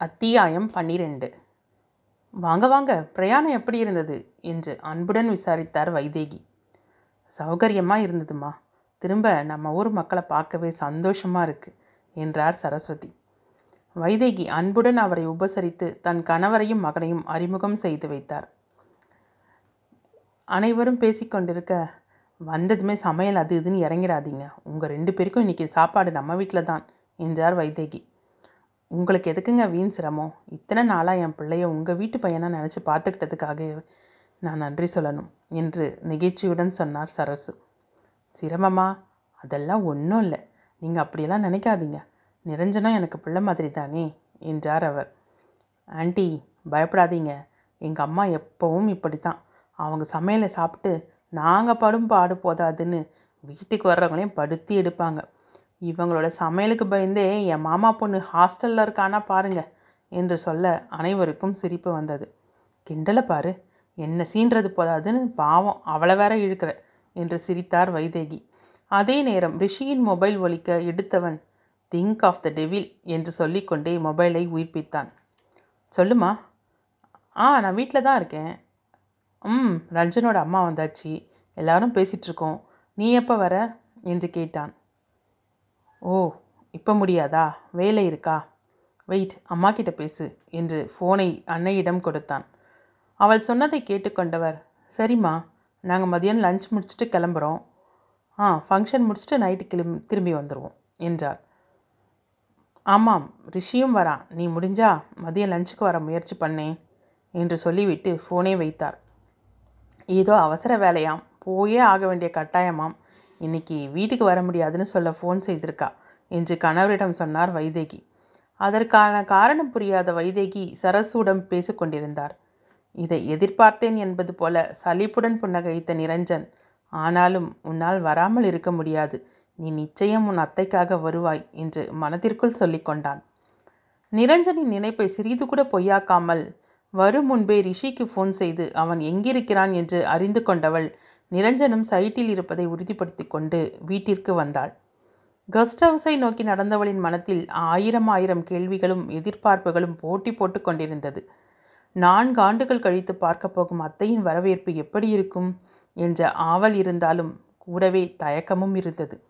அத்தியாயம் பன்னிரெண்டு. வாங்க வாங்க பிரயாணம் எப்படி இருந்தது? என்று அன்புடன் விசாரித்தார் வைதேகி. சௌகரியமாக இருந்ததுமா? திரும்ப நம்ம ஊர் மக்களை பார்க்கவே சந்தோஷமாக இருக்குது என்றார் சரஸ்வதி. வைதேகி அன்புடன் அவரை உபசரித்து தன் கணவரையும் மகனையும் அறிமுகம் செய்து வைத்தார். அனைவரும் பேசிக்கொண்டிருக்க வந்ததுமே சமையல் அது இதுன்னு இறங்கிடாதீங்க. உங்கள் ரெண்டு பேருக்கும் இன்றைக்கி சாப்பாடு நம்ம வீட்டில் தான் என்றார் வைதேகி. உங்களுக்கு எதுக்குங்க வீண் சிரமம்? இத்தனை நாளாக என் பிள்ளைய உங்கள் வீட்டு பையனாக நினச்சி பார்த்துக்கிட்டதுக்காக நான் நன்றி சொல்லணும் என்று நெகிழ்ச்சியுடன் சொன்னார் சரசு. சிரமமா? அதெல்லாம் ஒன்றும் இல்லை. நீங்கள் அப்படியெல்லாம் நினைக்காதீங்க. நிரஞ்சனம் எனக்கு பிள்ளை மாதிரி தானே என்றார் அவர். ஆண்டி பயப்படாதீங்க. எங்கள் அம்மா எப்போவும் இப்படி தான் அவங்க சமையலை சாப்பிட்டு நாங்கள் படும் பாடு போதாதுன்னு வீட்டுக்கு வர்றவங்களையும் படுத்தி எடுப்பாங்க. இவங்களோட சமையலுக்கு பயந்தே என் மாமா பொண்ணு ஹாஸ்டலில் இருக்கானா பாருங்க என்று சொல்ல அனைவருக்கும் சிரிப்பு வந்தது. கிண்டலை பாரு என்ன சீன்றது போதாதுன்னு பாவம் அவளை வேற இழுக்கிற என்று சிரித்தார் வைதேகி. அதே நேரம் ரிஷியின் மொபைல் ஒலிக்க எடுத்தவன் திங்க் ஆஃப் த டெவில் என்று சொல்லிக்கொண்டே மொபைலை உயிர்ப்பித்தான். சொல்லுமா? ஆ நான் வீட்டில் தான் இருக்கேன். ம் ரஞ்சனோட அம்மா வந்தாச்சு. எல்லாரும் பேசிகிட்ருக்கோம் நீ எப்போ வர? என்று கேட்டான். ஓ இப்போ முடியாதா? வேலை இருக்கா? வெயிட் அம்மா கிட்ட பேசு என்று ஃபோனை அன்னையிடம் கொடுத்தான். அவள் சொன்னதை கேட்டுக்கொண்டவர் சரிம்மா நாங்கள் மதியம் லஞ்ச் முடிச்சுட்டு கிளம்புறோம். ஆ ஃபங்க்ஷன் முடிச்சுட்டு நைட்டு கிளம்பி திரும்பி வந்துடுவோம் என்றார். ஆமாம் ரிஷியும் வரான் நீ முடிஞ்சா மதியம் லஞ்சுக்கு வர முயற்சி பண்ணேன் என்று சொல்லிவிட்டு ஃபோனே வைத்தார். ஏதோ அவசர வேலையாம் போயே ஆக வேண்டிய கட்டாயமாம் இன்னைக்கு வீட்டுக்கு வர முடியாதுன்னு சொல்ல ஃபோன் செய்திருக்கா என்று கணவரிடம் சொன்னார் வைதேகி. அதற்கான காரணம் புரியாத வைதேகி சரசுடன் பேசிக்கொண்டிருந்தார். இதை எதிர்பார்த்தேன் என்பது போல சலிப்புடன் புன்னகைத்த நிரஞ்சன் ஆனாலும் உன்னால் வராமல் இருக்க முடியாது. நீ நிச்சயம் உன் அத்தைக்காக வருவாய் என்று மனதிற்குள் சொல்லிக்கொண்டான் நிரஞ்சனின் நினைப்பை சிறிது கூட பொய்யாக்காமல் வரும் முன்பே ரிஷிக்கு ஃபோன் செய்து அவன் எங்கிருக்கிறான் என்று அறிந்து கொண்டவள் நிரஞ்சனும் சைட்டில் இருப்பதை உறுதிப்படுத்தி கொண்டு வீட்டிற்கு வந்தாள். கெஸ்ட் ஹவுஸை நோக்கி நடந்தவளின் மனத்தில் ஆயிரம் ஆயிரம் கேள்விகளும் எதிர்பார்ப்புகளும் போட்டி போட்டு கொண்டிருந்தது. நான்கு ஆண்டுகள் கழித்து பார்க்கப் போகும் அத்தையின் வரவேற்பு எப்படி இருக்கும் என்ற ஆவல் இருந்தாலும் கூடவே தயக்கமும் இருந்தது.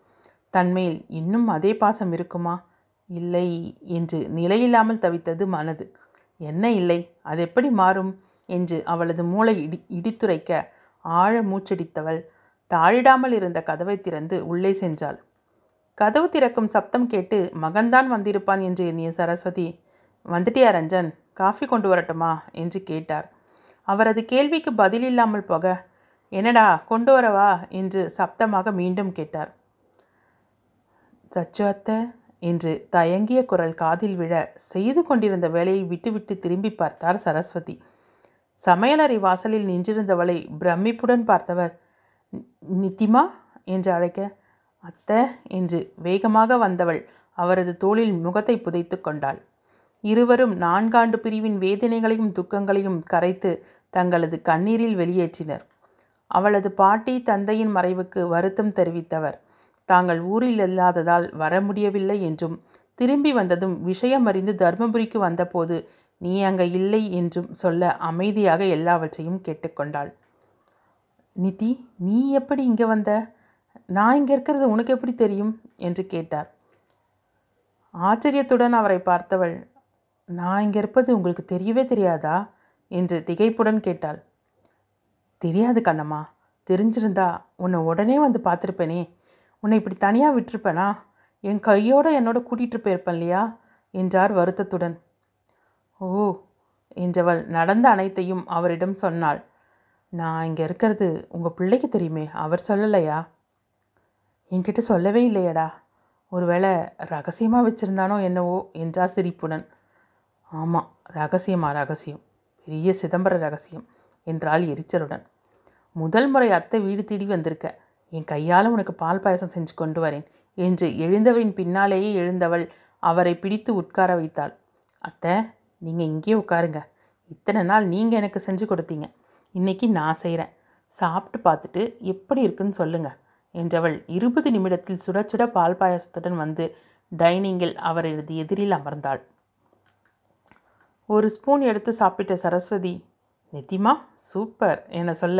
தன்மேல் இன்னும் அதே பாசம் இருக்குமா? இல்லை என்று நிலையில்லாமல் தவித்தது மனது. என்ன இல்லை அது எப்படி மாறும்? என்று அவளது மூளை இடி இடித்துரைக்க ஆழ மூச்சடித்தவள். தாழிடாமல் இருந்த கதவை திறந்து உள்ளே சென்றாள். கதவு திறக்கும் சப்தம் கேட்டு மகன்தான் வந்திருப்பான் என்று எண்ணிய சரஸ்வதி வந்துட்டியா ரஞ்சன்? காஃபி கொண்டு வரட்டுமா? என்று கேட்டார். அவரது கேள்விக்கு பதில் இல்லாமல் போக என்னடா கொண்டு வரவா? என்று சப்தமாக மீண்டும் கேட்டார். சச்சு அத்தை என்று தயங்கிய குரல் காதில் விழ செய்து கொண்டிருந்த வேலையை விட்டுவிட்டு திரும்பி பார்த்தார் சரஸ்வதி. சமையலறை வாசலில் நின்றிருந்தவளை பிரமிப்புடன் பார்த்தவர் நித்திமா? என்று அழைக்க அத்தை என்று வேகமாக வந்தவள் அவரது தோளில் முகத்தை புதைத்து கொண்டாள். இருவரும் நான்காண்டு பிரிவின் வேதனைகளையும் துக்கங்களையும் கரைத்து தங்களது கண்ணீரில் வெளியேற்றினர். அவளது பாட்டி தந்தையின் மறைவுக்கு வருத்தம் தெரிவித்தவர் தாங்கள் ஊரில் இல்லாததால் வர முடியவில்லை என்றும் திரும்பி வந்ததும் விஷயம் அறிந்து தர்மபுரிக்கு வந்தபோது நீ அங்கே இல்லை என்றும் சொல்ல அமைதியாக எல்லாவற்றையும் கேட்டுக்கொண்டாள். நிதி நீ எப்படி இங்கே வந்த? நான் இங்கே இருக்கிறது உனக்கு எப்படி தெரியும்? என்று கேட்டார். ஆச்சரியத்துடன் அவரை பார்த்தவள் நான் இங்கே இருப்பது உங்களுக்கு தெரியவே தெரியாதா? என்று திகைப்புடன் கேட்டாள். தெரியாது கண்ணம்மா. தெரிஞ்சிருந்தா உன்னை உடனே வந்து பார்த்துருப்பேனே. உன்னை இப்படி தனியாக விட்டுருப்பேனா? என் கையோடு என்னோட கூட்டிகிட்டு போயிருப்பேன் இல்லையா? என்றார் வருத்தத்துடன். ஓ என்றவள் நடந்த அனைத்தையும் அவரிடம் சொன்னாள். நான் இங்கே இருக்கிறது உங்கள் பிள்ளைக்கு தெரியுமே அவர் சொல்லலையா? என்கிட்ட சொல்லவே இல்லையடா. ஒருவேளை ரகசியமாக வச்சுருந்தானோ என்னவோ என்றார் சிரிப்புடன். ஆமாம் ரகசியமா ரகசியம். பெரிய சிதம்பர ரகசியம் என்றாள் எரிச்சலுடன். முதல் முறை அத்தை வீடு தேடி வந்திருக்க என் கையால் உனக்கு பால் பாயசம் செஞ்சு கொண்டு வரேன் என்று எழுந்தவரின் பின்னாலேயே எழுந்தவள் அவரை பிடித்து உட்கார வைத்தாள். அத்தை நீங்கள் இங்கேயே உட்காருங்க. இத்தனை நாள் நீங்கள் எனக்கு செஞ்சு கொடுத்தீங்க. இன்னைக்கு நான் செய்கிறேன் சாப்பிட்டு பார்த்துட்டு எப்படி இருக்குன்னு சொல்லுங்க. என்றவள் இருபது நிமிடத்தில் சுட சுட பால் பாயாசத்துடன் வந்து டைனிங்கில் அவரது எதிரில் அமர்ந்தாள். ஒரு ஸ்பூன் எடுத்து சாப்பிட்ட சரஸ்வதி நித்திமா சூப்பர் என சொல்ல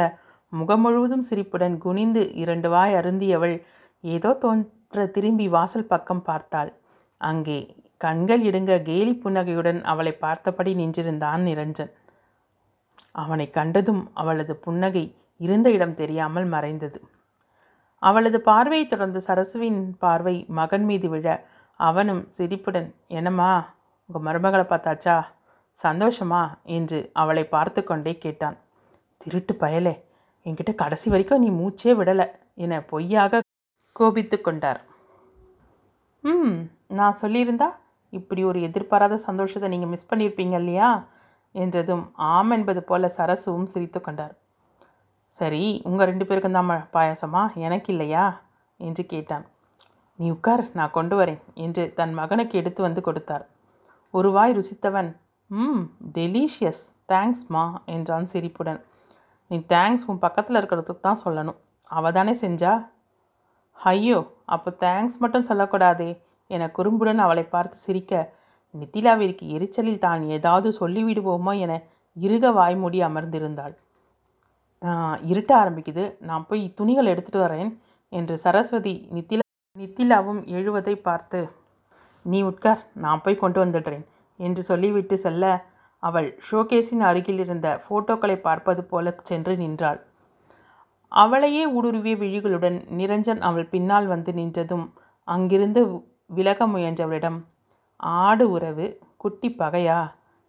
முகம் முழுவதும் சிரிப்புடன் குனிந்து இரண்டு வாய் அருந்தியவள் ஏதோ தோன்ற திரும்பி வாசல் பக்கம் பார்த்தாள். அங்கே கண்கள் இடுங்க கேலி புன்னகையுடன் அவளை பார்த்தபடி நின்றிருந்தான் நிரஞ்சன். அவனை கண்டதும் அவளது புன்னகை இருந்த இடம் தெரியாமல் மறைந்தது. அவளது பார்வையை தொடர்ந்து சரசுவின் பார்வை மகன் மீது விழ அவனும் சிரிப்புடன் என்னம்மா உங்கள் மருமகளை பார்த்தாச்சா? சந்தோஷமா? என்று அவளை பார்த்து கொண்டே கேட்டான். திருட்டு பயலே என்கிட்ட கடைசி வரைக்கும் நீ மூச்சே விடலை என பொய்யாக கோபித்து கொண்டார். ம் நான் சொல்லியிருந்தா இப்படி ஒரு எதிர்பாராத சந்தோஷத்தை நீங்கள் மிஸ் பண்ணியிருப்பீங்க இல்லையா? என்றதும் ஆம் என்பது போல சரசுவும் சிரித்து கொண்டார். சரி உங்கள் ரெண்டு பேருக்கும் தான் பாயாசமா? எனக்கு இல்லையா? என்று கேட்டான். நீ உட்கார் நான் கொண்டு வரேன் என்று தன் மகனுக்கு எடுத்து வந்து கொடுத்தார். ஒரு வாய் ருசித்தவன் ம் டெலிஷியஸ் தேங்க்ஸ்மா என்றான் சிரிப்புடன். நீ தேங்க்ஸ் உன் பக்கத்தில் இருக்கிறதுக்கு தான் சொல்லணும். அவள் தானே செஞ்சா? ஐயோ அப்போ தேங்க்ஸ் மட்டும் சொல்லக்கூடாதே. என குறும்புடன் அவளை பார்த்து சிரிக்க நித்திலாவிற்கு எரிச்சலில் தான் ஏதாவது சொல்லிவிடுவோமோ என இருக வாய்மூடி அமர்ந்திருந்தாள். இருட்ட ஆரம்பிக்குது. நான் போய் துணிகள் எடுத்துட்டு வரேன் என்று சரஸ்வதி நித்திலா நித்திலாவும் எழுவதை பார்த்து நீ உட்கார் நான் போய் கொண்டு வந்துடுறேன் என்று சொல்லிவிட்டு செல்ல அவள் ஷோகேஸின் அருகில் இருந்த ஃபோட்டோக்களை பார்ப்பது போல சென்று நின்றாள். அவளையே ஊடுருவிய விழிகளுடன் நிரஞ்சன் அவள் பின்னால் வந்து நின்றதும் அங்கிருந்து விலக முயன்றவளிடம் ஆடு உறவு குட்டி பகையா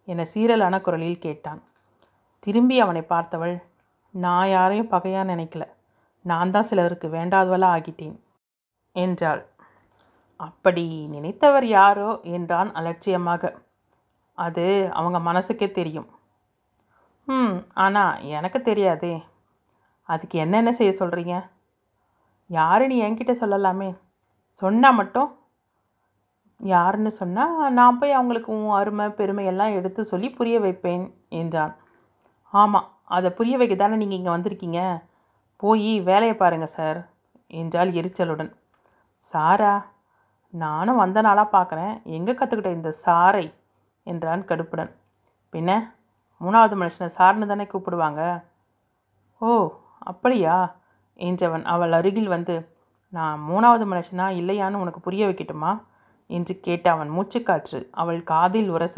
என சீரலான குரலில் கேட்டான். திரும்பி அவனை பார்த்தவள் நான் யாரையும் பகையா நினைக்கல. நான் தான் சிலருக்கு வேண்டாதவளாக ஆகிட்டேன் என்றாள். அப்படி நினைத்தவர் யாரோ? என்றான் அலட்சியமாக. அது அவங்க மனசுக்கே தெரியும். ம் ஆனால் எனக்கு தெரியாதே. அதுக்கு என்னென்ன செய்ய சொல்கிறீங்க யாருன்னு என்கிட்ட சொல்லலாமே. சொன்னால் மட்டும் யாருன்னு சொன்னால் நான் போய் அவங்களுக்கு உன் அருமை பெருமை எல்லாம் எடுத்து சொல்லி புரிய வைப்பேன் என்றான். ஆமாம் அதை புரிய வைக்க தானே நீங்கள் இங்கே வந்திருக்கீங்க? போய் வேலையை பாருங்கள் சார் என்றால் எரிச்சலுடன். சாரா நானும் வந்த நாளாக பார்க்குறேன் எங்கே கற்றுக்கிட்ட இந்த சாரை? என்றான் கடுப்புடன். பின்ன மூணாவது மனுஷனை சார்னு தானே கூப்பிடுவாங்க? ஓ அப்படியா? என்றவன் அவள் அருகில் வந்து நான் மூணாவது மனுஷனா இல்லையான்னு உனக்கு புரிய வைக்கட்டுமா? என்று கேட்ட அவன் மூச்சுக்காற்று அவள் காதில் உரச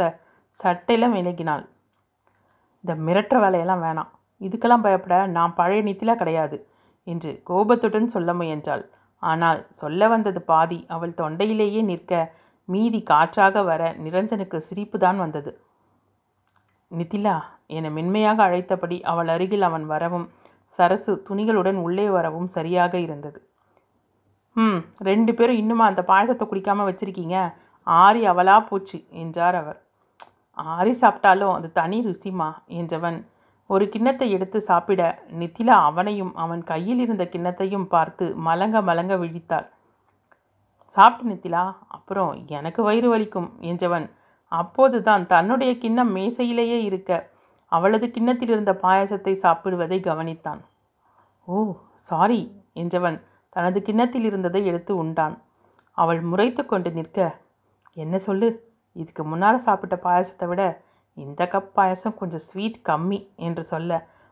சட்டையெல்லாம் விலகினாள். இந்த மிரட்டுற வேலையெல்லாம் வேணாம். இதுக்கெல்லாம் பயப்பட நான் பழைய நித்திலா கிடையாது என்று கோபத்துடன் சொல்ல முயன்றாள். ஆனால் சொல்ல வந்தது பாதி அவள் தொண்டையிலேயே நிற்க மீதி காற்றாக வர நிரஞ்சனுக்கு சிரிப்பு தான் வந்தது. நிதிலா என மென்மையாக அழைத்தபடி அவள் அருகில் அவன் வரவும் சரசு துணிகளுடன் உள்ளே வரவும் சரியாக இருந்தது. ம் ரெண்டு பேரும் இன்னுமா அந்த பாயசத்தை குடிக்காமல் வச்சிருக்கீங்க? ஆறி அவளா போச்சு என்றார் அவர். ஆறி சாப்பிட்டாலும் அது தனி ருசிமா என்றவன். ஒரு கிண்ணத்தை எடுத்து சாப்பிட நித்திலா அவனையும் அவன் கையில் இருந்த கிண்ணத்தையும் பார்த்து மலங்க மலங்க விழித்தாள். சாப்பிட்டு நித்திலா அப்புறம் எனக்கு வயிறு வலிக்கும் என்றவன். அப்போதுதான் தன்னுடைய கிண்ணம் மேசையிலேயே இருக்க அவளது கிண்ணத்தில் இருந்த பாயசத்தை சாப்பிடுவதை கவனித்தான். ஓ சாரி என்றவன். தனது கிண்ணத்தில் இருந்ததை எடுத்து உண்டான். அவள் முறைத்து கொண்டு நிற்க என்ன சொல்லு? இதுக்கு முன்னால் சாப்பிட்ட பாயசத்தை விட இந்த கப் பாயசம் கொஞ்சம் ஸ்வீட் கம்மி என்று சொல்ல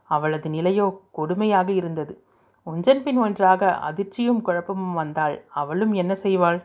அவளது நிலையோ கொடுமையாக இருந்தது. ஒன்றன் பின் ஒன்றாக அதிர்ச்சியும் குழப்பமும் வந்தாள் அவளும் என்ன செய்வாள்?